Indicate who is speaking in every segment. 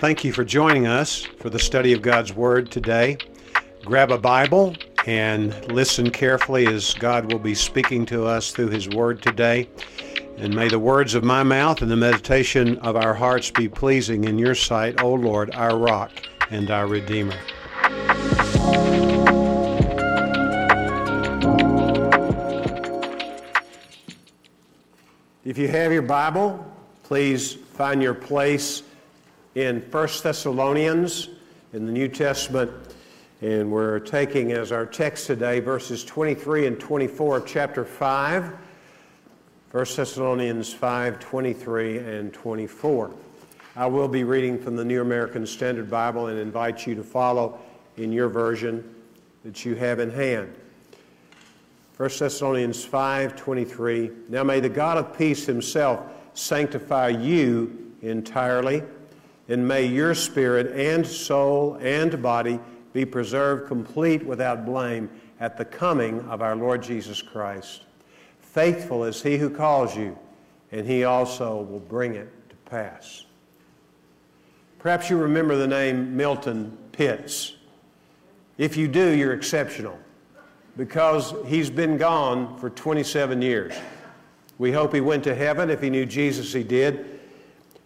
Speaker 1: Thank you for joining us for the study of God's Word today. Grab a Bible and listen carefully as God will be speaking to us through His Word today. And may the words of my mouth and the meditation of our hearts be pleasing in your sight, O Lord, our rock and our Redeemer. If you have your Bible, please find your place in 1 Thessalonians in the New Testament. And we're taking as our text today verses 23 and 24 of chapter 5. 1 Thessalonians 5 23 and 24. I will be reading from the New American Standard Bible and invite you to follow in your version that you have in hand. 1 Thessalonians 5 23. Now may the God of peace himself sanctify you entirely and may your spirit and soul and body be preserved complete without blame at the coming of our Lord Jesus Christ. Faithful is he who calls you, and he also will bring it to pass. Perhaps you remember the name Milton Pitts. If you do, you're exceptional because he's been gone for 27 years. We hope he went to heaven. If he knew Jesus, he did.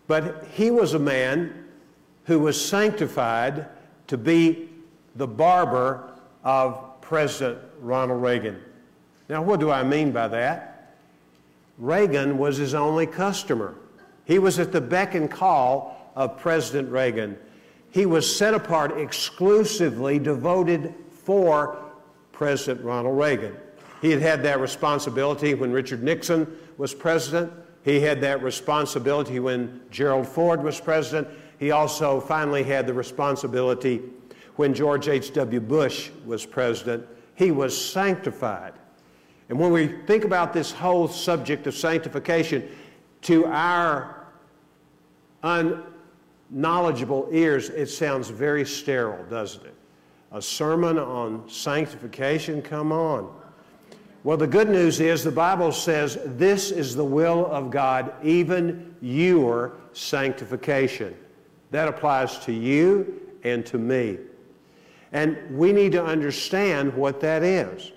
Speaker 1: But he was a man who was sanctified to be the barber of President Ronald Reagan. Now, what do I mean by that? Reagan was his only customer. He was at the beck and call of President Reagan. He was set apart exclusively, devoted for President Ronald Reagan. He had had that responsibility when Richard Nixon was president. He had that responsibility when Gerald Ford was president. He also finally had the responsibility when George H.W. Bush was president. He was sanctified. And when we think about this whole subject of sanctification, to our unknowledgeable ears, it sounds very sterile, doesn't it? A sermon on sanctification? Come on. Well, the good news is the Bible says this is the will of God, even your sanctification. That applies to you and to me. And we need to understand what that is.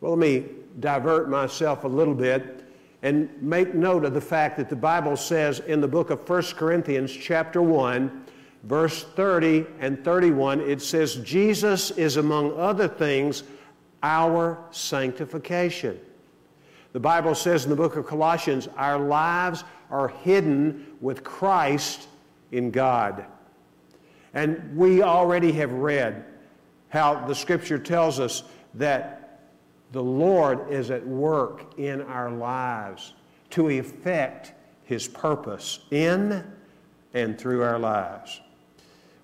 Speaker 1: Well, let me divert myself a little bit and make note of the fact that the Bible says in the book of 1 Corinthians, chapter 1, verse 30 and 31, it says, Jesus is, among other things, our sanctification. The Bible says in the book of Colossians, our lives are hidden with Christ in God. And we already have read how the scripture tells us that the Lord is at work in our lives to effect his purpose in and through our lives.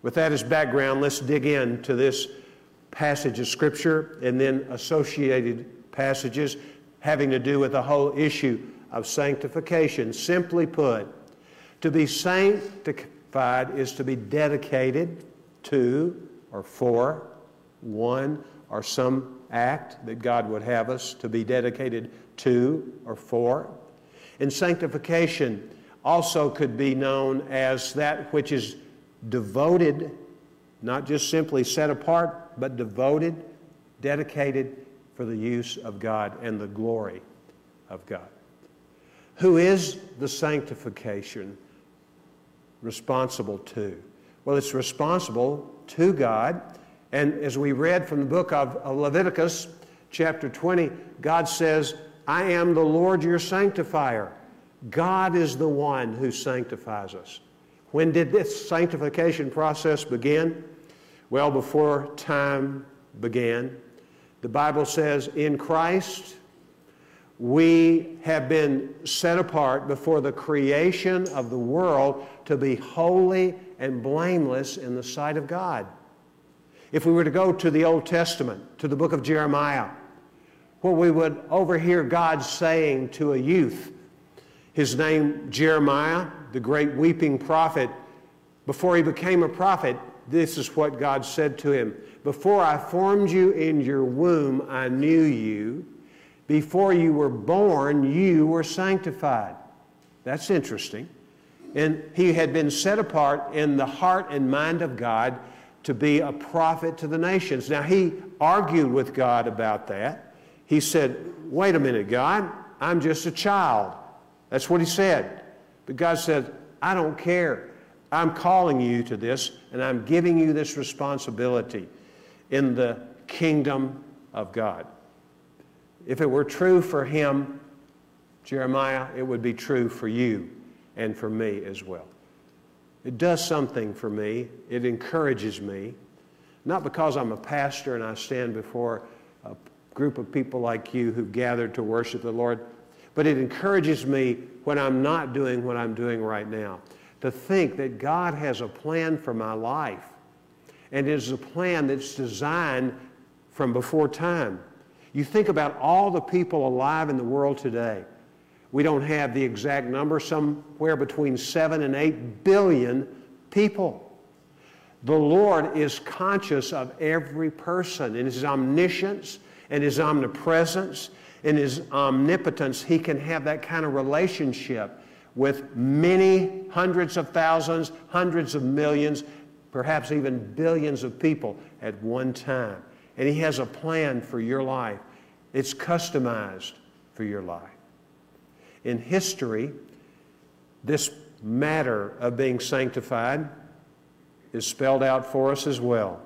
Speaker 1: With that as background, let's dig into this passage of Scripture and then associated passages having to do with the whole issue of sanctification. Simply put, to be sanctified is to be dedicated to or for one or some act that God would have us to be dedicated to or for. And sanctification also could be known as that which is devoted, not just simply set apart but devoted, dedicated for the use of God and the glory of God. Who is the sanctification responsible to? Well, it's responsible to God. And as we read from the book of Leviticus, chapter 20, God says, I am the Lord your sanctifier. God is the one who sanctifies us. When did this sanctification process begin? Well, before time began, the Bible says, in Christ, we have been set apart before the creation of the world to be holy and blameless in the sight of God. If we were to go to the Old Testament, to the book of Jeremiah, where we would overhear God saying to a youth, his name Jeremiah, the great weeping prophet, before he became a prophet, this is what God said to him Before I formed you in your womb, I knew you. Before you were born, you were sanctified. That's interesting. And he had been set apart in the heart and mind of God to be a prophet to the nations. Now, he argued with God about that. He said, Wait a minute, God, I'm just a child. That's what he said. But God said, I don't care. I'm calling you to this, and I'm giving you this responsibility in the kingdom of God. If it were true for him, Jeremiah, it would be true for you and for me as well. It does something for me. It encourages me, not because I'm a pastor and I stand before a group of people like you who've gathered to worship the Lord, but it encourages me when I'm not doing what I'm doing right now to think that God has a plan for my life. And it is a plan that's designed from before time. You think about all the people alive in the world today. We don't have the exact number, somewhere between 7 and 8 billion people. The Lord is conscious of every person in His omniscience and His omnipresence and His omnipotence. He can have that kind of relationship with many hundreds of thousands, hundreds of millions, perhaps even billions of people at one time. And He has a plan for your life, it's customized for your life. In history, this matter of being sanctified is spelled out for us as well.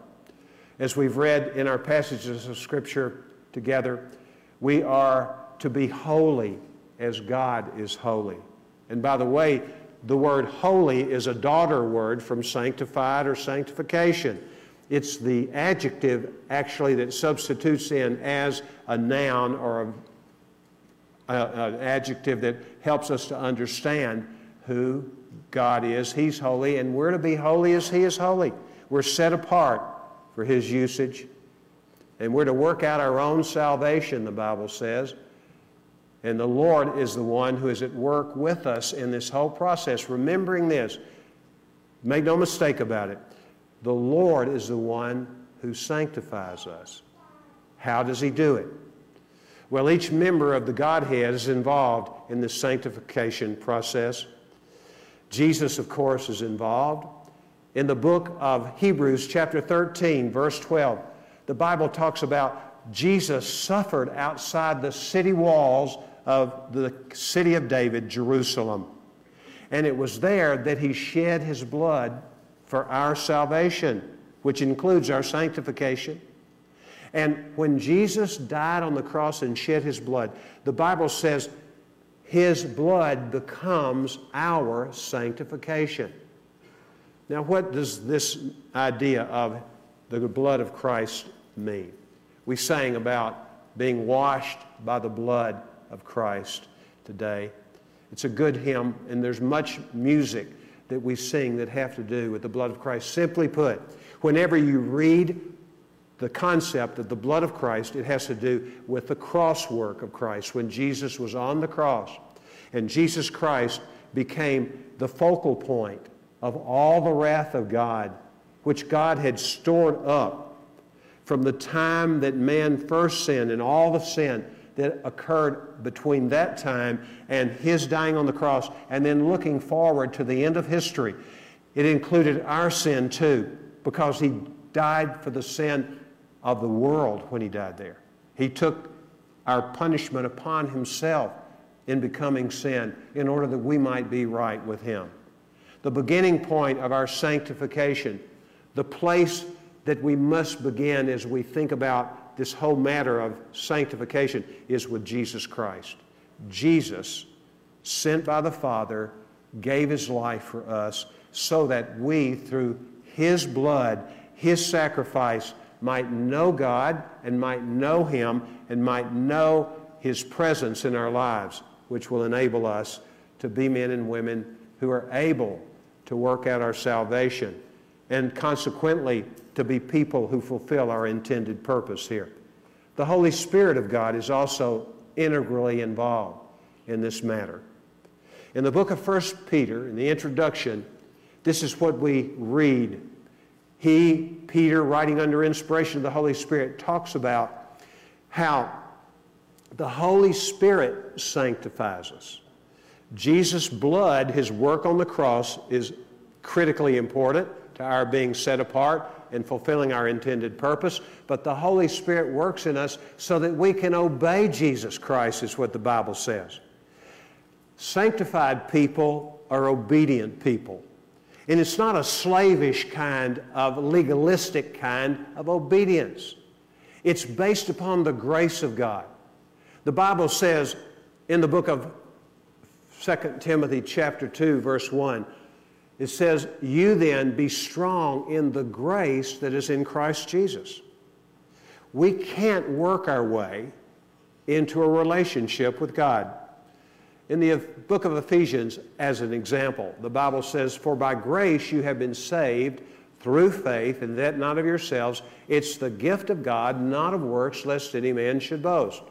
Speaker 1: As we've read in our passages of Scripture together, we are to be holy as God is holy. And by the way, the word holy is a daughter word from sanctified or sanctification. It's the adjective actually that substitutes in as a noun or an adjective that helps us to understand who God is. He's holy, and we're to be holy as He is holy. We're set apart for His usage, and we're to work out our own salvation, the Bible says. And the Lord is the one who is at work with us in this whole process. Remembering this, make no mistake about it, the Lord is the one who sanctifies us. How does He do it? Well, each member of the Godhead is involved in this sanctification process. Jesus, of course, is involved. In the book of Hebrews, chapter 13, verse 12, the Bible talks about Jesus suffered outside the city walls of the city of David, Jerusalem. And it was there that he shed his blood for our salvation, which includes our sanctification and when Jesus died on the cross and shed his blood, the Bible says his blood becomes our sanctification. Now, what does this idea of the blood of Christ mean? We sang about being washed by the blood of Christ today. It's a good hymn, and there's much music that we sing that have to do with the blood of Christ. Simply put, whenever you read the concept of the blood of Christ, it has to do with the cross work of Christ. When Jesus was on the cross, and Jesus Christ became the focal point of all the wrath of God, which God had stored up from the time that man first sinned and all the sin that occurred between that time and his dying on the cross, and then looking forward to the end of history. It included our sin too, because he died for the sin of the world when he died there. He took our punishment upon himself in becoming sin in order that we might be right with him. The beginning point of our sanctification, the place that we must begin as we think about this whole matter of sanctification, is with Jesus Christ. Jesus, sent by the Father, gave his life for us so that we, through his blood, his sacrifice, might know God and might know Him and might know His presence in our lives, which will enable us to be men and women who are able to work out our salvation and consequently to be people who fulfill our intended purpose here. The Holy Spirit of God is also integrally involved in this matter. In the book of 1 Peter, in the introduction, this is what we read he, Peter, writing under inspiration of the Holy Spirit, talks about how the Holy Spirit sanctifies us. Jesus' blood, his work on the cross, is critically important to our being set apart and fulfilling our intended purpose. But the Holy Spirit works in us so that we can obey Jesus Christ, is what the Bible says. Sanctified people are obedient people. And it's not a slavish kind of legalistic kind of obedience. It's based upon the grace of God. The Bible says in the book of 2 Timothy chapter 2 verse 1 it says you then be strong in the grace that is in Christ Jesus. We can't work our way into a relationship with God. In the book of Ephesians, as an example, the Bible says, For by grace you have been saved through faith, and that not of yourselves. It's the gift of God, not of works, lest any man should boast.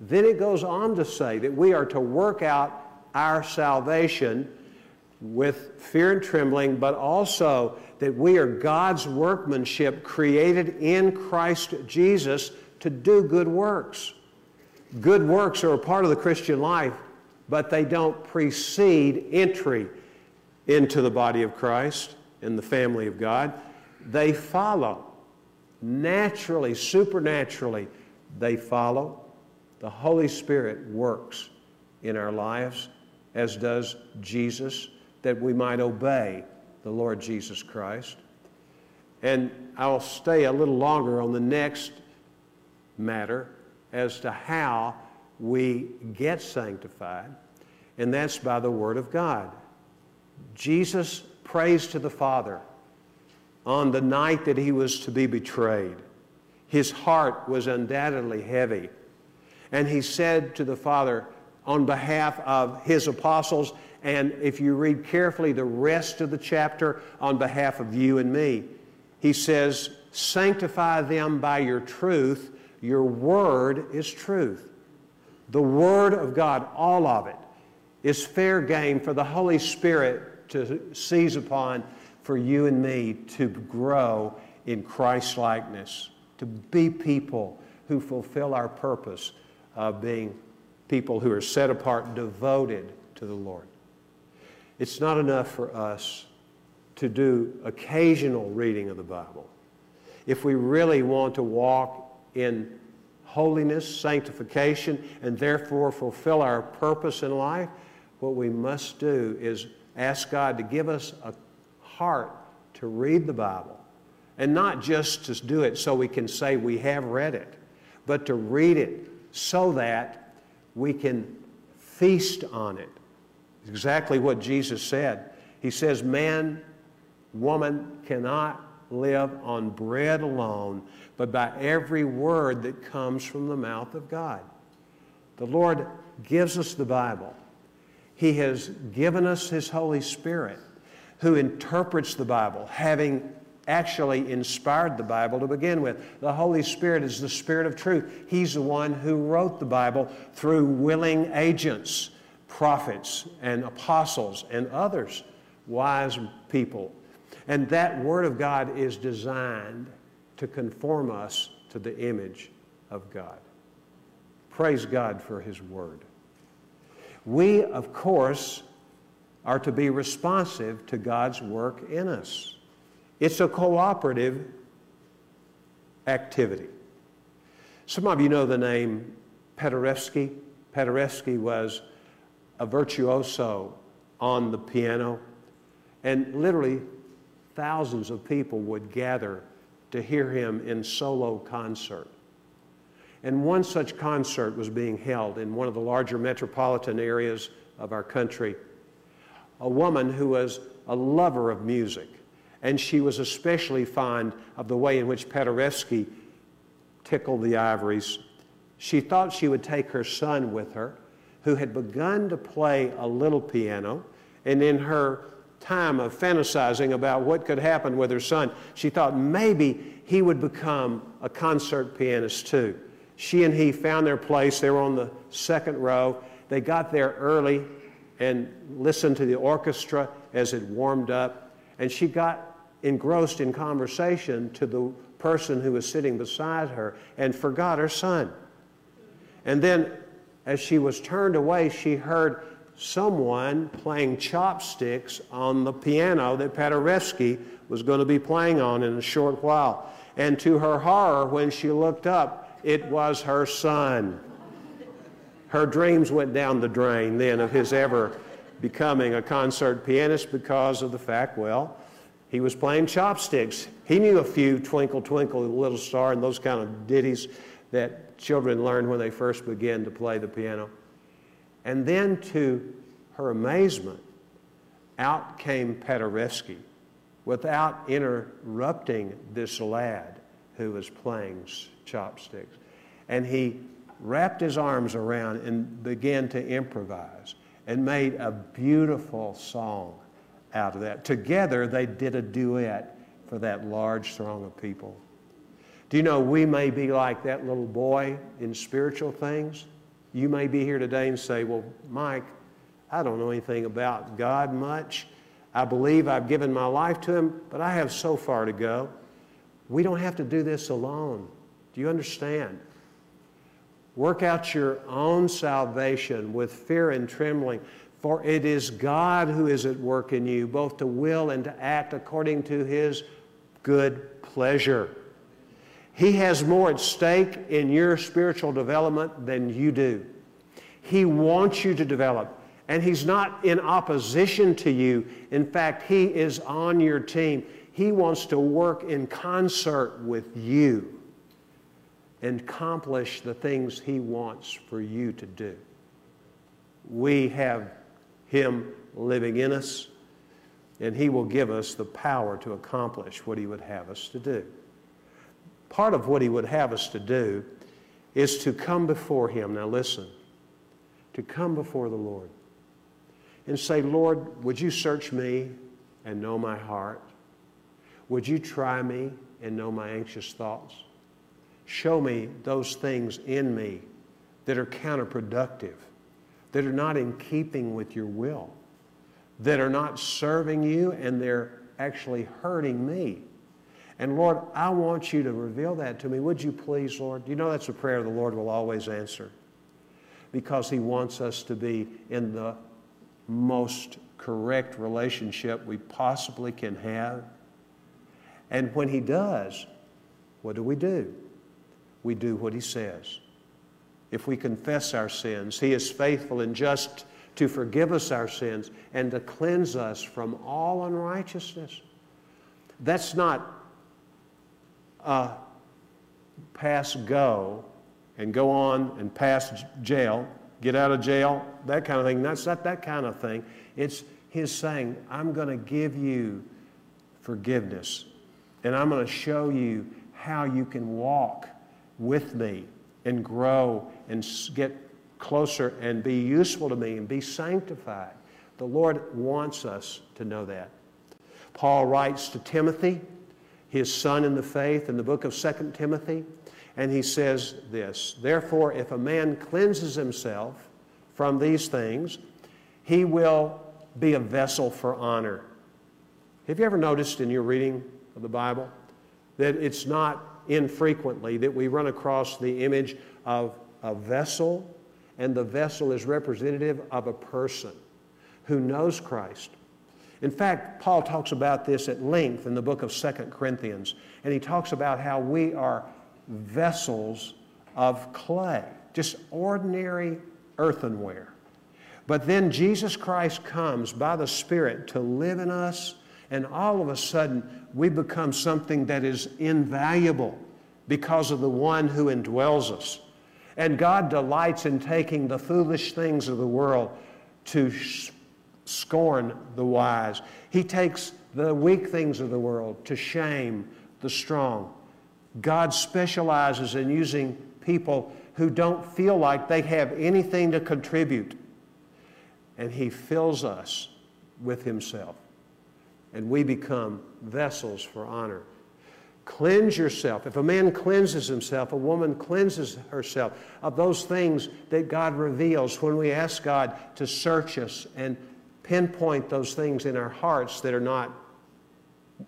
Speaker 1: Then it goes on to say that we are to work out our salvation with fear and trembling, but also that we are God's workmanship created in Christ Jesus to do good works. Good works are a part of the Christian life but they don't precede entry into the body of Christ in the family of God. They follow. Naturally, supernaturally, they follow. The Holy Spirit works in our lives, as does Jesus, that we might obey the Lord Jesus Christ. And I'll stay a little longer on the next matter as to how we get sanctified, and that's by the Word of God. Jesus prays to the Father on the night that he was to be betrayed. His heart was undoubtedly heavy. And he said to the Father, on behalf of his apostles, and if you read carefully the rest of the chapter, on behalf of you and me, he says, Sanctify them by your truth. Your word is truth. The Word of God, all of it, is fair game for the Holy Spirit to seize upon for you and me to grow in Christ likeness, to be people who fulfill our purpose of being people who are set apart, devoted to the Lord. It's not enough for us to do occasional reading of the Bible. If we really want to walk in holiness, sanctification, and therefore fulfill our purpose in life, what we must do is ask God to give us a heart to read the Bible. And not just to do it so we can say we have read it, but to read it so that we can feast on it. Exactly what Jesus said. He says, Man, woman cannot live on bread alone, but by every word that comes from the mouth of God. The Lord gives us the Bible. He has given us His Holy Spirit, who interprets the Bible, having actually inspired the Bible to begin with. The Holy Spirit is the Spirit of truth. He's the one who wrote the Bible through willing agents, prophets and apostles and others, wise people and that Word of God is designed to conform us to the image of God. Praise God for His Word. We, of course, are to be responsive to God's work in us. It's a cooperative activity. Some of you know the name Paderewski. Paderewski was a virtuoso on the piano and literally thousands of people would gather to hear him in solo concert. And one such concert was being held in one of the larger metropolitan areas of our country. A woman who was a lover of music, and she was especially fond of the way in which Paderewski tickled the ivories. She thought she would take her son with her, who had begun to play a little piano, and in her time of fantasizing about what could happen with her son, she thought maybe he would become a concert pianist too. She and he found their place. They were on the second row. They got there early and listened to the orchestra as it warmed up. And she got engrossed in conversation to the person who was sitting beside her and forgot her son. And then, as she was turned away, she heard someone playing chopsticks on the piano that Paderewski was going to be playing on in a short while. And to her horror, when she looked up, it was her son. Her dreams went down the drain then of his ever becoming a concert pianist because of the fact, well, he was playing chopsticks. He knew a few Twinkle, Twinkle, Little Star and those kind of ditties that children learn when they first begin to play the piano. And then, to her amazement, out came Paderewski without interrupting this lad who was playing chopsticks. And he wrapped his arms around and began to improvise and made a beautiful song out of that. Together, they did a duet for that large throng of people. Do you know we may be like that little boy in spiritual things? You may be here today and say, Well, Mike, I don't know anything about God much. I believe I've given my life to Him, but I have so far to go. We don't have to do this alone. Do you understand? Work out your own salvation with fear and trembling, for it is God who is at work in you, both to will and to act according to His good pleasure. He has more at stake in your spiritual development than you do. He wants you to develop, and He's not in opposition to you. In fact, He is on your team. He wants to work in concert with you and accomplish the things He wants for you to do. We have Him living in us, and He will give us the power to accomplish what He would have us to do part of what he would have us to do is to come before him. Now, listen, to come before the Lord and say, Lord, would you search me and know my heart? Would you try me and know my anxious thoughts? Show me those things in me that are counterproductive, that are not in keeping with your will, that are not serving you and they're actually hurting me. And Lord, I want you to reveal that to me. Would you please, Lord? You know that's a prayer the Lord will always answer because He wants us to be in the most correct relationship we possibly can have. And when He does, what do we do? We do what He says. If we confess our sins, He is faithful and just to forgive us our sins and to cleanse us from all unrighteousness. That's not uh, pass go and go on and pass jail, get out of jail, that kind of thing. That's not that kind of thing. It's his saying, I'm going to give you forgiveness, and I'm going to show you how you can walk with me and grow and get closer and be useful to me and be sanctified. The Lord wants us to know that. Paul writes to Timothy, his son in the faith in the book of 2 Timothy. And he says this Therefore, if a man cleanses himself from these things, he will be a vessel for honor. Have you ever noticed in your reading of the Bible that it's not infrequently that we run across the image of a vessel, and the vessel is representative of a person who knows Christ, in fact, Paul talks about this at length in the book of Second Corinthians, and he talks about how we are vessels of clay, just ordinary earthenware. But then Jesus Christ comes by the Spirit to live in us, and all of a sudden we become something that is invaluable because of the one who indwells us. And God delights in taking the foolish things of the world to scorn the wise. He takes the weak things of the world to shame the strong. God specializes in using people who don't feel like they have anything to contribute. And He fills us with Himself. And we become vessels for honor. Cleanse yourself. If a man cleanses himself, a woman cleanses herself of those things that God reveals when we ask God to search us and pinpoint those things in our hearts that are not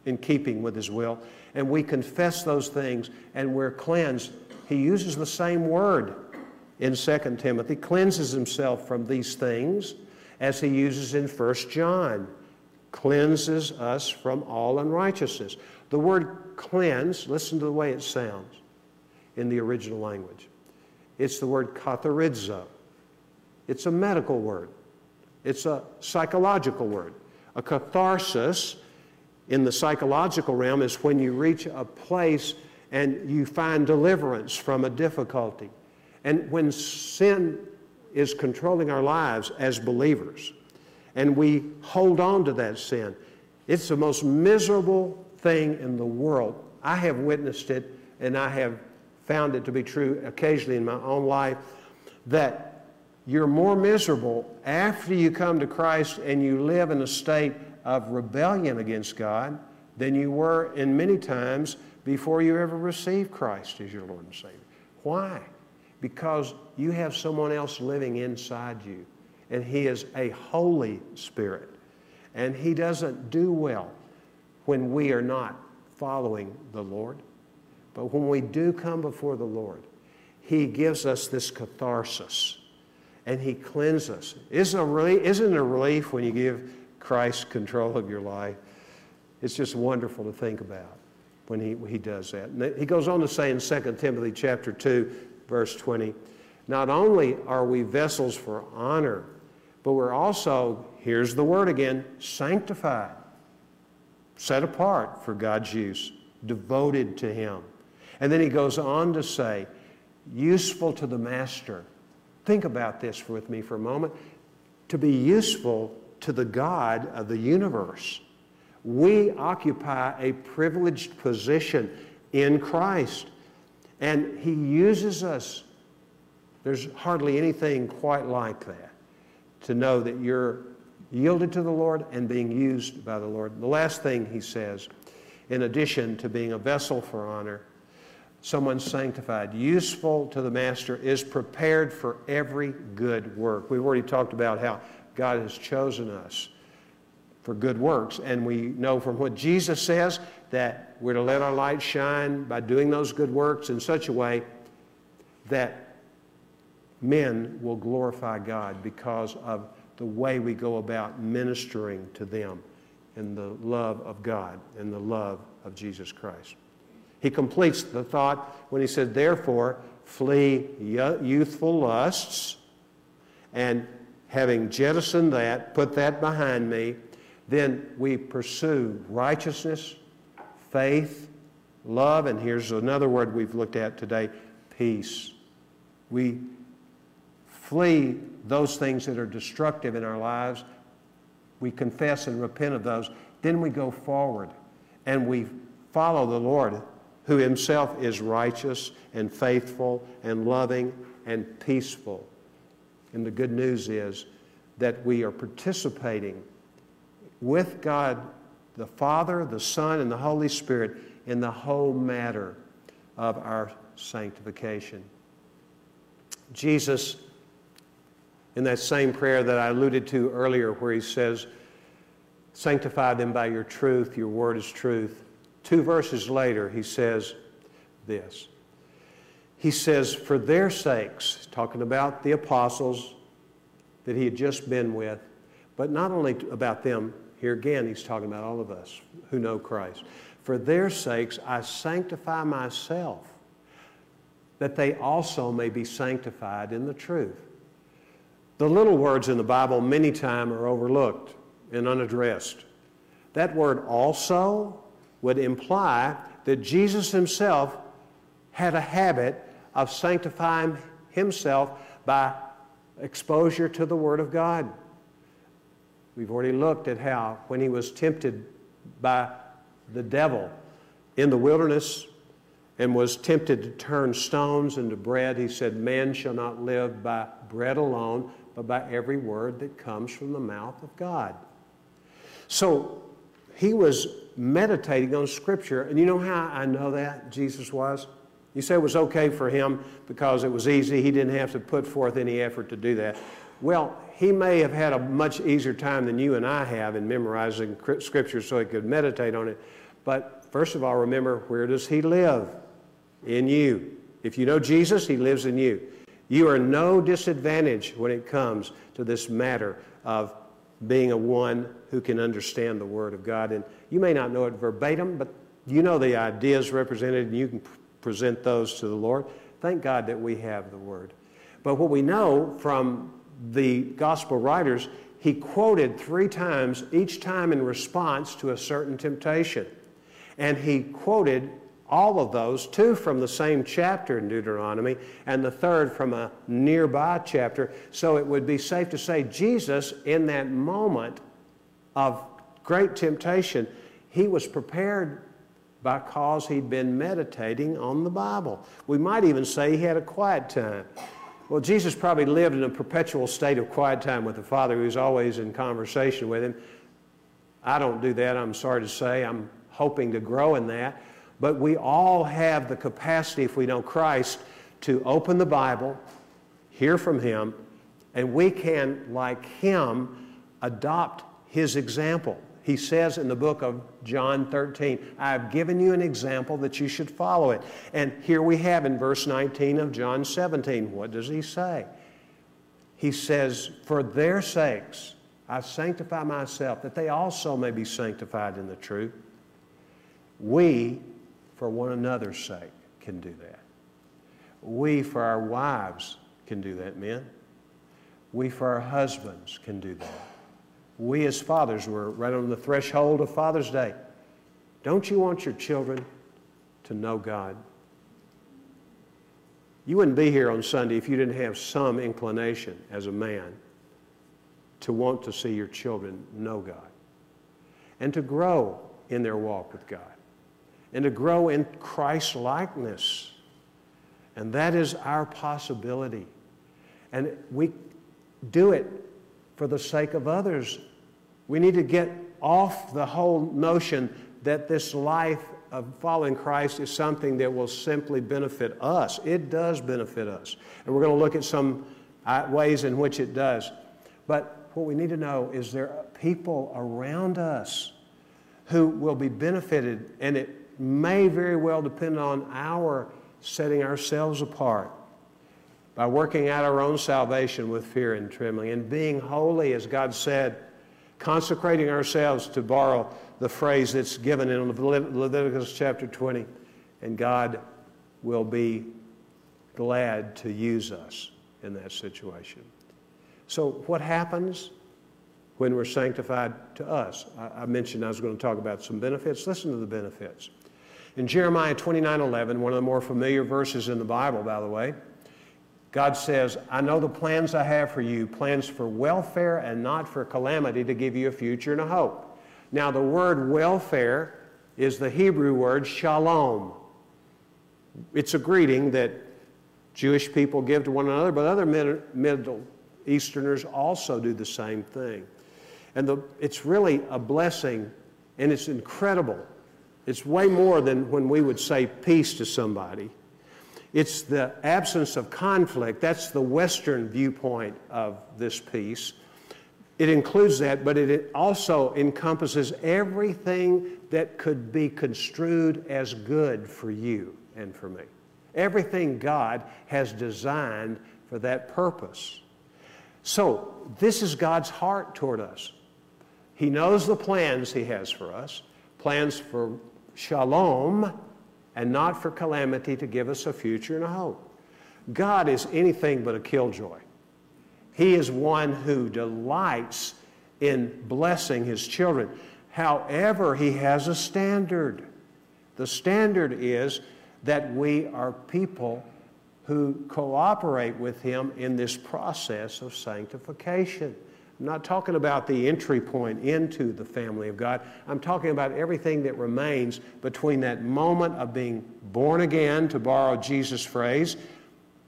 Speaker 1: in keeping with His will, and we confess those things and we're cleansed. He uses the same word in 2 Timothy, cleanses himself from these things, as he uses in 1 John cleanses us from all unrighteousness. The word cleanse, listen to the way it sounds in the original language. It's the word katharizo. It's a medical word. It's a psychological word. A catharsis in the psychological realm is when you reach a place and you find deliverance from a difficulty. And when sin is controlling our lives as believers, and we hold on to that sin, it's the most miserable thing in the world. I have witnessed it, and I have found it to be true occasionally in my own life that you're more miserable after you come to Christ and you live in a state of rebellion against God than you were in many times before you ever received Christ as your Lord and Savior. Why? Because you have someone else living inside you, and He is a Holy Spirit. And He doesn't do well when we are not following the Lord. But when we do come before the Lord, He gives us this catharsis and He cleanses us. Isn't, a relief, isn't it a relief when you give Christ control of your life? It's just wonderful to think about when he, he does that. And he goes on to say in 2 Timothy chapter 2, verse 20, not only are we vessels for honor, but we're also, here's the word again, sanctified, set apart for God's use, devoted to Him. And then he goes on to say, useful to the master. Think about this with me for a moment. To be useful to the God of the universe. We occupy a privileged position in Christ, and He uses us. There's hardly anything quite like that to know that you're yielded to the Lord and being used by the Lord. The last thing He says, in addition to being a vessel for honor, someone sanctified, useful to the master, is prepared for every good work. We've already talked about how God has chosen us for good works, and we know from what Jesus says that we're to let our light shine by doing those good works in such a way that men will glorify God because of the way we go about ministering to them in the love of God and the love of Jesus Christ. He completes the thought when he said, Therefore, flee youthful lusts, and having jettisoned that, put that behind me, then we pursue righteousness, faith, love, and here's another word we've looked at today peace. We flee those things that are destructive in our lives. We confess and repent of those. Then we go forward and we follow the Lord who himself is righteous and faithful and loving and peaceful. And the good news is that we are participating with God the Father, the Son, and the Holy Spirit in the whole matter of our sanctification. Jesus, in that same prayer that I alluded to earlier, where he says, Sanctify them by your truth, your word is truth. Two verses later, he says this. He says, For their sakes, talking about the apostles that he had just been with, but not only about them, here again, he's talking about all of us who know Christ. For their sakes, I sanctify myself, that they also may be sanctified in the truth. The little words in the Bible many times are overlooked and unaddressed. That word also would imply that Jesus himself had a habit of sanctifying himself by exposure to the Word of God. We've already looked at how, when he was tempted by the devil in the wilderness and was tempted to turn stones into bread, he said, Man shall not live by bread alone, but by every word that comes from the mouth of God. So he was meditating on Scripture. And you know how I know that Jesus was? You say it was okay for him because it was easy. He didn't have to put forth any effort to do that. Well, he may have had a much easier time than you and I have in memorizing Scripture so he could meditate on it. But first of all, remember where does he live? In you. If you know Jesus, he lives in you. You are no disadvantage when it comes to this matter of being a one who can understand the Word of God. And you may not know it verbatim, but you know the ideas represented and you can present those to the Lord. Thank God that we have the Word. But what we know from the gospel writers, he quoted three times, each time in response to a certain temptation. And he quoted all of those, two from the same chapter in Deuteronomy, and the third from a nearby chapter. So it would be safe to say Jesus, in that moment of great temptation, he was prepared because he'd been meditating on the Bible. We might even say he had a quiet time. Well, Jesus probably lived in a perpetual state of quiet time with the Father. He was always in conversation with him. I don't do that, I'm sorry to say. I'm hoping to grow in that. But we all have the capacity, if we know Christ, to open the Bible, hear from Him, and we can, like Him, adopt His example. He says in the book of John 13, I have given you an example that you should follow it. And here we have in verse 19 of John 17, what does he say? He says, For their sakes I sanctify myself, that they also may be sanctified in the truth. We for one another's sake can do that. We, for our wives, can do that, men. We, for our husbands, can do that. We, as fathers, we're right on the threshold of Father's Day. Don't you want your children to know God? You wouldn't be here on Sunday if you didn't have some inclination as a man to want to see your children know God and to grow in their walk with God and to grow in Christ likeness. And that is our possibility. And we do it for the sake of others. We need to get off the whole notion that this life of following Christ is something that will simply benefit us. It does benefit us. And we're going to look at some uh, ways in which it does. But what we need to know is there are people around us who will be benefited, and it may very well depend on our setting ourselves apart by working out our own salvation with fear and trembling and being holy, as God said, consecrating ourselves to borrow the phrase that's given in Leviticus chapter 20, and God will be glad to use us in that situation. So, what happens when we're sanctified to us? I, mentioned I was going to talk about some benefits. Listen to the benefits. In Jeremiah 29 11, one of the more familiar verses in the Bible, by the way, God says, I know the plans I have for you, plans for welfare and not for calamity, to give you a future and a hope. Now, the word welfare is the Hebrew word shalom. It's a greeting that Jewish people give to one another, but other Middle Easterners also do the same thing. And the, it's really a blessing, and it's incredible it's way more than when we would say peace to somebody. It's the absence of conflict. That's the Western viewpoint of this peace. It includes that, but it also encompasses everything that could be construed as good for you and for me. Everything God has designed for that purpose. So, this is God's heart toward us. He knows the plans He has for us plans for shalom and not for calamity to give us a future and a hope. God is anything but a killjoy. He is one who delights in blessing his children. However, he has a standard. The standard is that we are people who cooperate with him in this process of sanctification. I'm not talking about the entry point into the family of God. I'm talking about everything that remains between that moment of being born again, to borrow Jesus' phrase,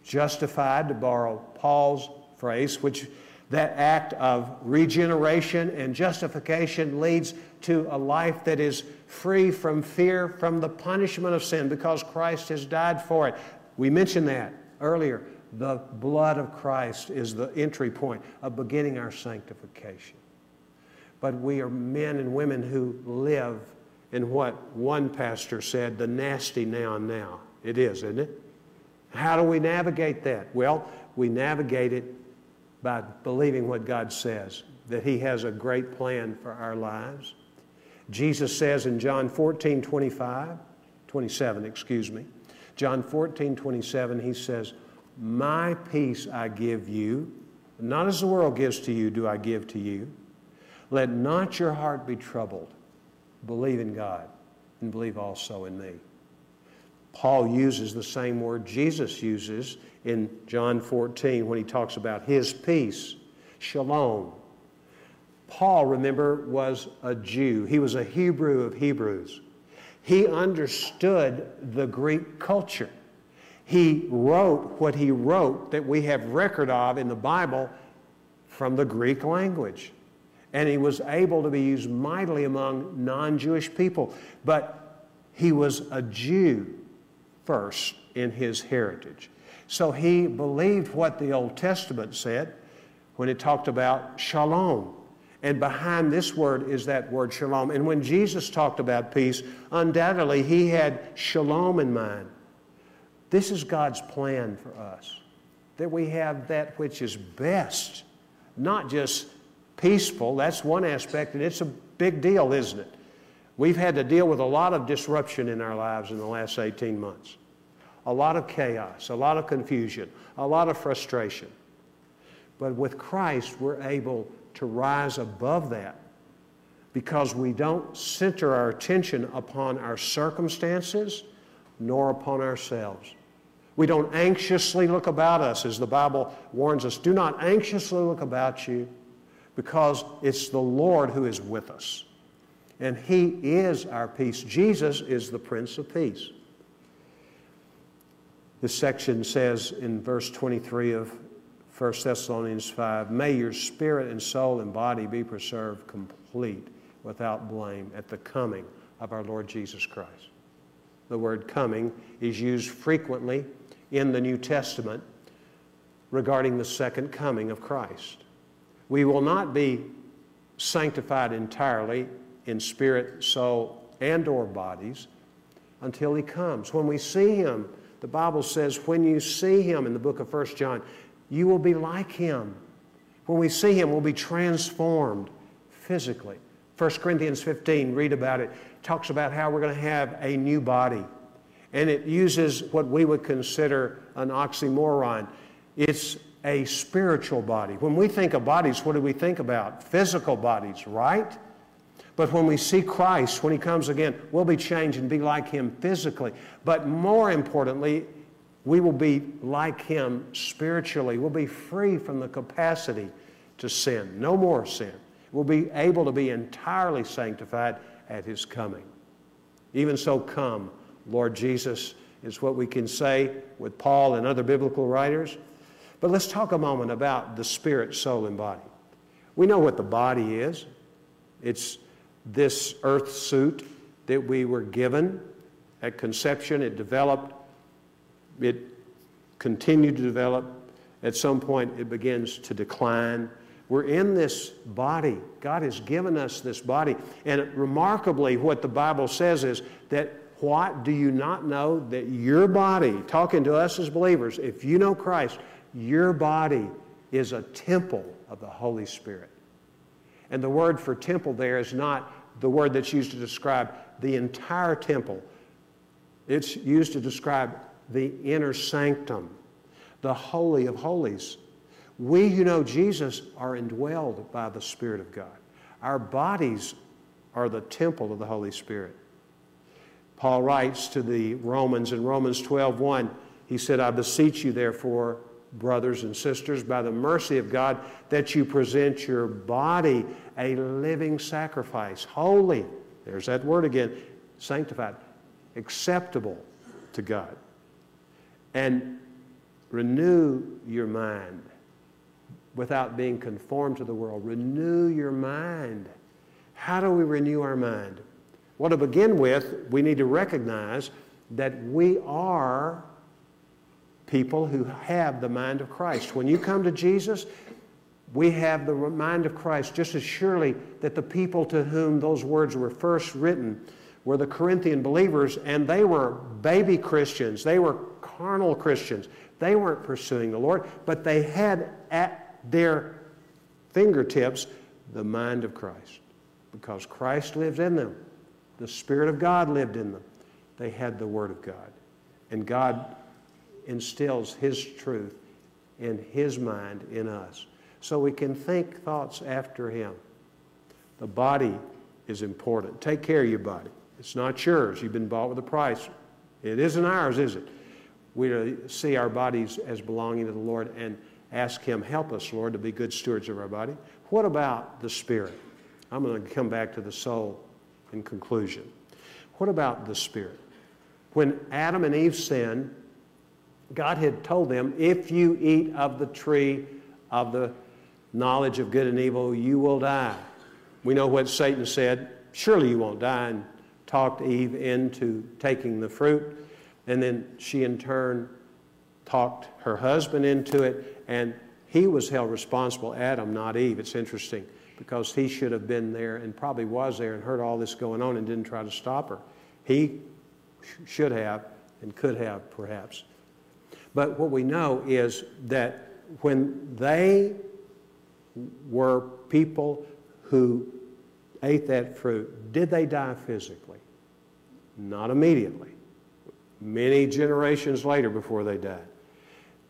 Speaker 1: justified, to borrow Paul's phrase, which that act of regeneration and justification leads to a life that is free from fear, from the punishment of sin, because Christ has died for it. We mentioned that earlier. The blood of Christ is the entry point of beginning our sanctification. But we are men and women who live in what one pastor said, the nasty now and now. It is, isn't it? How do we navigate that? Well, we navigate it by believing what God says, that He has a great plan for our lives. Jesus says in John 14, 25, 27, excuse me, John 14, 27, He says, My peace I give you, not as the world gives to you, do I give to you. Let not your heart be troubled. Believe in God and believe also in me. Paul uses the same word Jesus uses in John 14 when he talks about his peace, shalom. Paul, remember, was a Jew. He was a Hebrew of Hebrews. He understood the Greek culture. He wrote what he wrote that we have record of in the Bible from the Greek language. And he was able to be used mightily among non Jewish people. But he was a Jew first in his heritage. So he believed what the Old Testament said when it talked about shalom. And behind this word is that word shalom. And when Jesus talked about peace, undoubtedly he had shalom in mind. This is God's plan for us that we have that which is best, not just peaceful. That's one aspect, and it's a big deal, isn't it? We've had to deal with a lot of disruption in our lives in the last 18 months a lot of chaos, a lot of confusion, a lot of frustration. But with Christ, we're able to rise above that because we don't center our attention upon our circumstances nor upon ourselves. We don't anxiously look about us, as the Bible warns us. Do not anxiously look about you because it's the Lord who is with us. And He is our peace. Jesus is the Prince of Peace. This section says in verse 23 of 1 Thessalonians 5 May your spirit and soul and body be preserved complete without blame at the coming of our Lord Jesus Christ. The word coming is used frequently in the New Testament regarding the second coming of Christ. We will not be sanctified entirely in spirit, soul, and or bodies until he comes. When we see him, the Bible says, when you see him in the book of 1 John, you will be like him. When we see him, we'll be transformed physically. 1 Corinthians 15, read about it, talks about how we're going to have a new body. And it uses what we would consider an oxymoron. It's a spiritual body. When we think of bodies, what do we think about? Physical bodies, right? But when we see Christ, when He comes again, we'll be changed and be like Him physically. But more importantly, we will be like Him spiritually. We'll be free from the capacity to sin. No more sin. We'll be able to be entirely sanctified at His coming. Even so, come, Lord Jesus, is what we can say with Paul and other biblical writers. But let's talk a moment about the spirit, soul, and body. We know what the body is. It's this earth suit that we were given at conception. It developed, it continued to develop. At some point, it begins to decline. We're in this body. God has given us this body. And remarkably, what the Bible says is that what do you not know? That your body, talking to us as believers, if you know Christ, your body is a temple of the Holy Spirit. And the word for temple there is not the word that's used to describe the entire temple. It's used to describe the inner sanctum, the Holy of Holies. We who know Jesus are indwelled by the Spirit of God. Our bodies are the temple of the Holy Spirit. Paul writes to the Romans in Romans 12 1, he said, I beseech you, therefore, brothers and sisters, by the mercy of God, that you present your body a living sacrifice, holy, there's that word again, sanctified, acceptable to God. And renew your mind without being conformed to the world. Renew your mind. How do we renew our mind? Well, to begin with, we need to recognize that we are people who have the mind of Christ. When you come to Jesus, we have the mind of Christ just as surely that the people to whom those words were first written were the Corinthian believers, and they were baby Christians. They were carnal Christians. They weren't pursuing the Lord, but they had at their fingertips the mind of Christ because Christ lives in them. The Spirit of God lived in them. They had the Word of God. And God instills His truth in His mind in us. So we can think thoughts after Him. The body is important. Take care of your body. It's not yours. You've been bought with a price. It isn't ours, is it? We uh, see our bodies as belonging to the Lord and ask Him, help us, Lord, to be good stewards of our body. What about the spirit? I'm going to come back to the soul in conclusion. What about the spirit? When Adam and Eve sinned, God had told them, if you eat of the tree of the knowledge of good and evil, you will die. We know what Satan said surely you won't die, and talked Eve into taking the fruit. And then she, in turn, talked her husband into it, and he was held responsible, Adam, not Eve. It's interesting because he should have been there and probably was there and heard all this going on and didn't try to stop her. He should have and could have, perhaps. But what we know is that when they were people who ate that fruit, did they die physically? Not immediately. Many generations later before they died.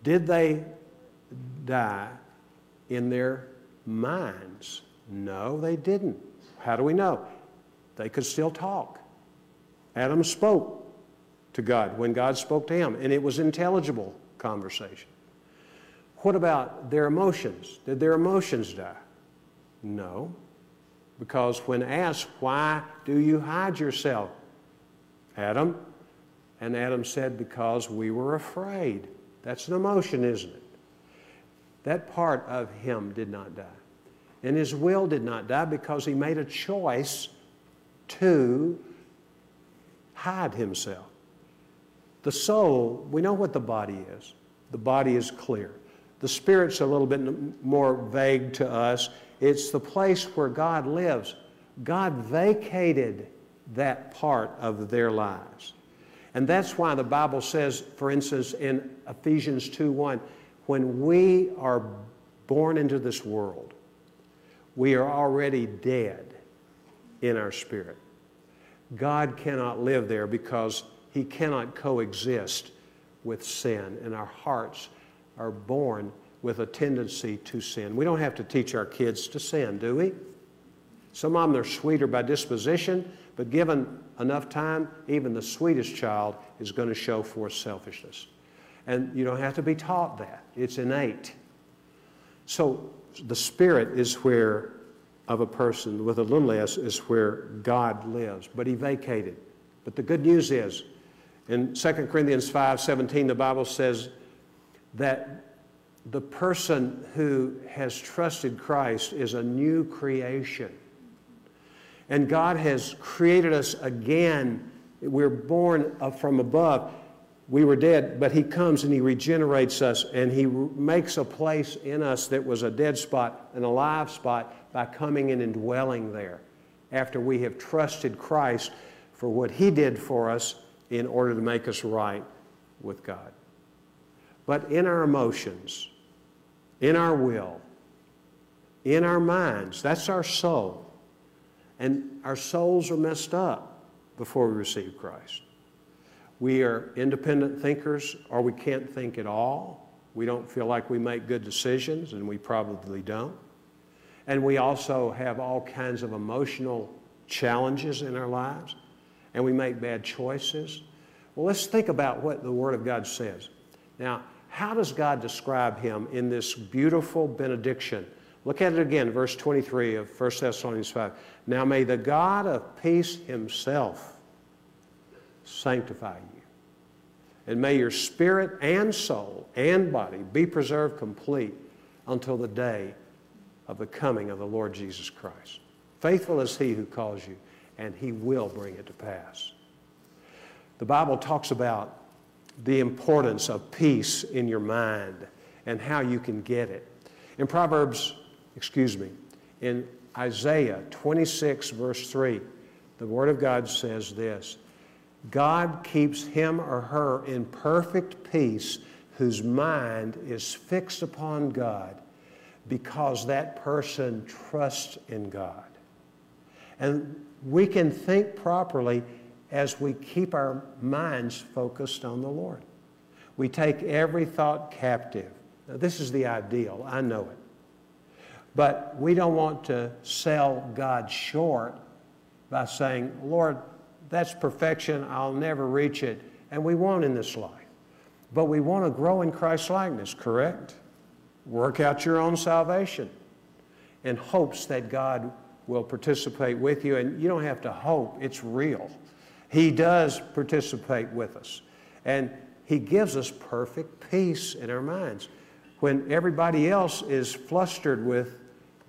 Speaker 1: Did they die in their minds? No, they didn't. How do we know? They could still talk. Adam spoke to God when God spoke to him, and it was intelligible conversation. What about their emotions? Did their emotions die? No. Because when asked, Why do you hide yourself, Adam? And Adam said, Because we were afraid. That's an emotion, isn't it? That part of him did not die. And his will did not die because he made a choice to hide himself. The soul, we know what the body is. The body is clear. The spirit's a little bit more vague to us. It's the place where God lives. God vacated that part of their lives. And that's why the Bible says, for instance, in Ephesians 2 1, when we are born into this world, we are already dead in our spirit. God cannot live there because he cannot coexist with sin, and our hearts are born with a tendency to sin. We don't have to teach our kids to sin, do we? Some of them are sweeter by disposition, but given enough time, even the sweetest child is going to show forth selfishness. And you don't have to be taught that, it's innate. So the spirit is where, of a person with a little s, is where God lives, but he vacated. But the good news is, in 2 Corinthians 5 17, the Bible says that the person who has trusted Christ is a new creation. And God has created us again. We're born uh, from above. We were dead, but He comes and He regenerates us and He makes a place in us that was a dead spot, an alive spot, by coming in and dwelling there after we have trusted Christ for what He did for us in order to make us right with God. But in our emotions, in our will, in our minds. That's our soul. And our souls are messed up before we receive Christ. We are independent thinkers, or we can't think at all. We don't feel like we make good decisions, and we probably don't. And we also have all kinds of emotional challenges in our lives, and we make bad choices. Well, let's think about what the Word of God says. Now, how does God describe him in this beautiful benediction? Look at it again, verse 23 of 1 Thessalonians 5. Now may the God of peace himself sanctify you. And may your spirit and soul and body be preserved complete until the day of the coming of the Lord Jesus Christ. Faithful is he who calls you, and he will bring it to pass. The Bible talks about the importance of peace in your mind and how you can get it. In Proverbs, excuse me, in Isaiah 26, verse 3, the Word of God says this God keeps him or her in perfect peace whose mind is fixed upon God because that person trusts in God. And we can think properly as we keep our minds focused on the Lord. We take every thought captive. Now, this is the ideal, I know it. But we don't want to sell God short by saying, Lord, that's perfection, I'll never reach it. And we won't in this life. But we want to grow in Christ likeness, correct? Work out your own salvation in hopes that God will participate with you. And you don't have to hope, it's real. He does participate with us. And He gives us perfect peace in our minds. When everybody else is flustered with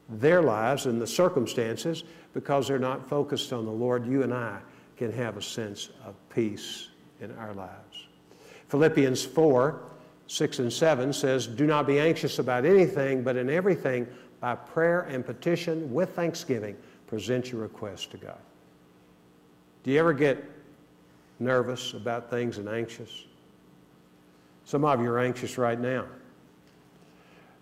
Speaker 1: their lives and the circumstances because they're not focused on the Lord, you and I can have a sense of peace in our lives. Philippians 4 6 and 7 says, Do not be anxious about anything, but in everything, by prayer and petition with thanksgiving, present your request to God. Do you ever get nervous about things and anxious? Some of you are anxious right now.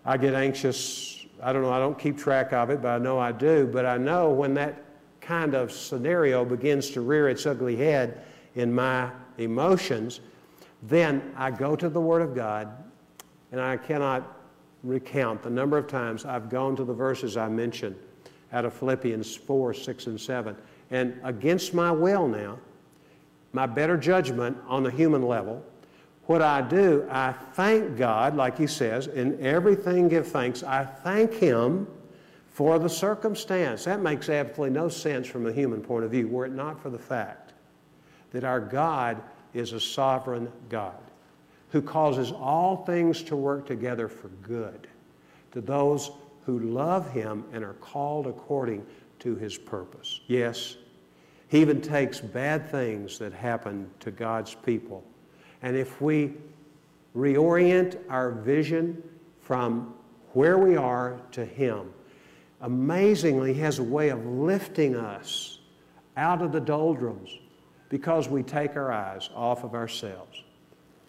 Speaker 1: I get anxious, I don't know, I don't keep track of it, but I know I do. But I know when that kind of scenario begins to rear its ugly head in my emotions, then I go to the Word of God, and I cannot recount the number of times I've gone to the verses I mentioned out of Philippians 4, 6, and 7. And against my will now, my better judgment on the human level, what I do, I thank God, like He says, in everything give thanks. I thank Him for the circumstance. That makes absolutely no sense from a human point of view, were it not for the fact that our God is a sovereign God who causes all things to work together for good to those who love him and are called according to his purpose. Yes, he even takes bad things that happen to God's people. And if we reorient our vision from where we are to him, amazingly, he has a way of lifting us out of the doldrums because we take our eyes off of ourselves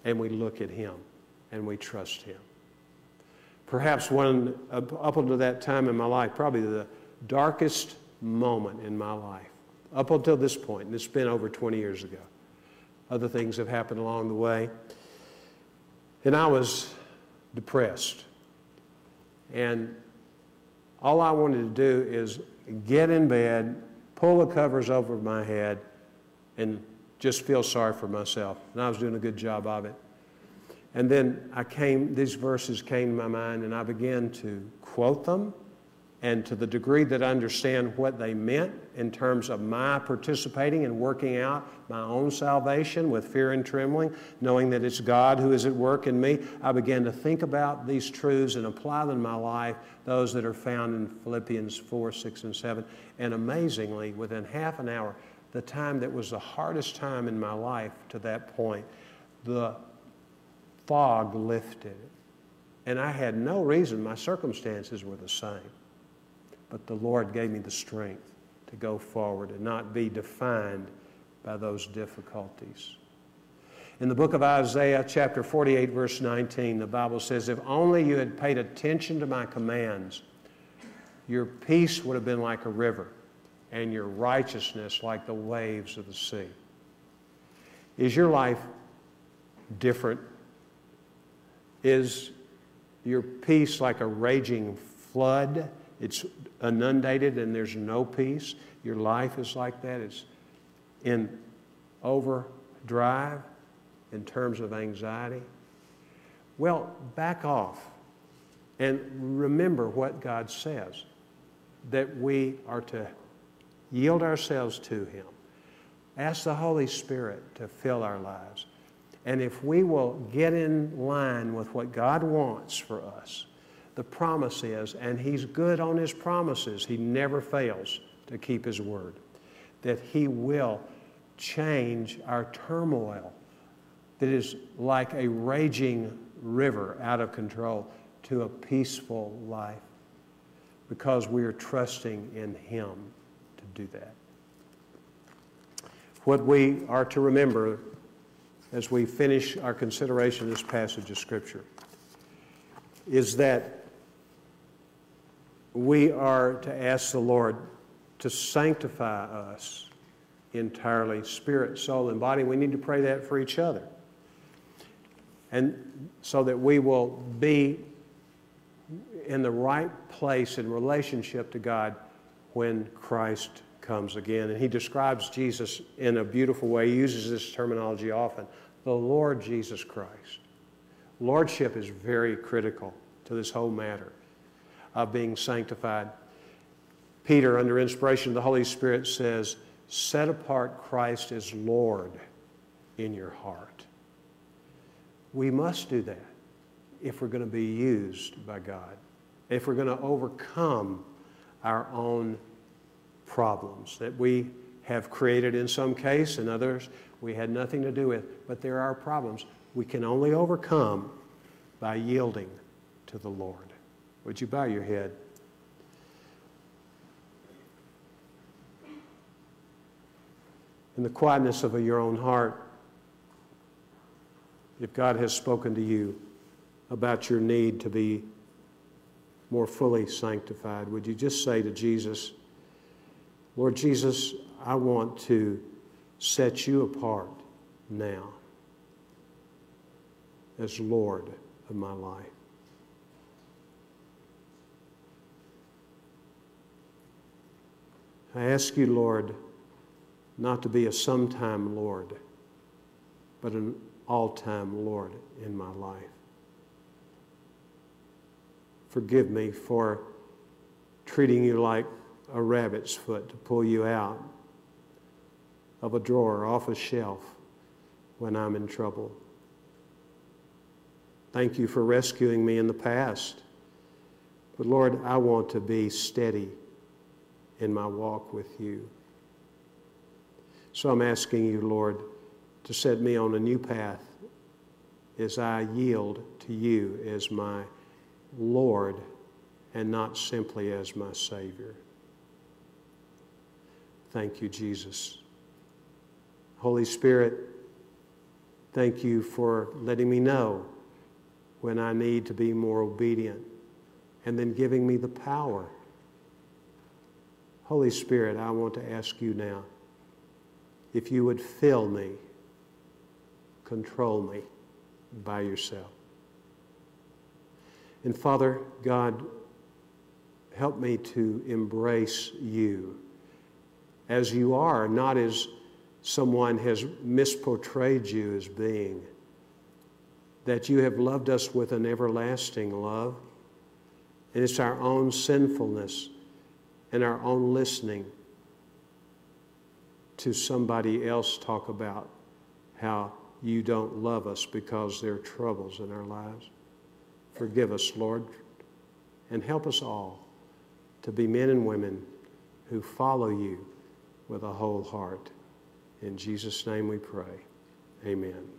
Speaker 1: and we look at Him and we trust Him. Perhaps one, uh, up until that time in my life, probably the darkest moment in my life, up until this point, and it's been over 20 years ago. Other things have happened along the way. And I was depressed. And all I wanted to do is get in bed, pull the covers over my head, and just feel sorry for myself. And I was doing a good job of it. And then I came, these verses came to my mind, and I began to quote them. And to the degree that I understand what they meant in terms of my participating and working out my own salvation with fear and trembling, knowing that it's God who is at work in me, I began to think about these truths and apply them in my life, those that are found in Philippians 4, 6, and 7. And amazingly, within half an hour, the time that was the hardest time in my life to that point, the fog lifted. And I had no reason, my circumstances were the same. But the Lord gave me the strength to go forward and not be defined by those difficulties. In the book of Isaiah, chapter 48, verse 19, the Bible says, If only you had paid attention to my commands, your peace would have been like a river and your righteousness like the waves of the sea. Is your life different? Is your peace like a raging flood? It's inundated and there's no peace. Your life is like that. It's in overdrive in terms of anxiety. Well, back off and remember what God says that we are to yield ourselves to Him. Ask the Holy Spirit to fill our lives. And if we will get in line with what God wants for us, the promise is, and He's good on His promises, He never fails to keep His word, that He will change our turmoil that is like a raging river out of control to a peaceful life because we are trusting in Him to do that. What we are to remember as we finish our consideration of this passage of Scripture is that we are to ask the Lord to sanctify us entirely, spirit, soul, and body. We need to pray that for each other. And so that we will be in the right place in relationship to God when Christ comes again. And he describes Jesus in a beautiful way. He uses this terminology often the Lord Jesus Christ. Lordship is very critical to this whole matter of being sanctified. Peter, under inspiration of the Holy Spirit, says, Set apart Christ as Lord in your heart. We must do that if we're going to be used by God, if we're going to overcome our own problems that we have created in some case, in others we had nothing to do with, but there are problems we can only overcome by yielding to the Lord. Would you bow your head? In the quietness of your own heart, if God has spoken to you about your need to be more fully sanctified, would you just say to Jesus, Lord Jesus, I want to set you apart now as Lord of my life. I ask you, Lord, not to be a sometime Lord, but an all time Lord in my life. Forgive me for treating you like a rabbit's foot to pull you out of a drawer, off a shelf when I'm in trouble. Thank you for rescuing me in the past. But Lord, I want to be steady in my walk with you. So I'm asking you, Lord, to set me on a new path as I yield to you as my Lord and not simply as my Savior. Thank you, Jesus. Holy Spirit, thank you for letting me know when I need to be more obedient and then giving me the power. Holy Spirit, I want to ask you now if you would fill me, control me by yourself. And Father God, help me to embrace you as you are, not as someone has misportrayed you as being. That you have loved us with an everlasting love. And it's our own sinfulness and our own listening to somebody else talk about how you don't love us because there are troubles in our lives. Forgive us, Lord, and help us all to be men and women who follow you with a whole heart. In Jesus' name we pray. Amen.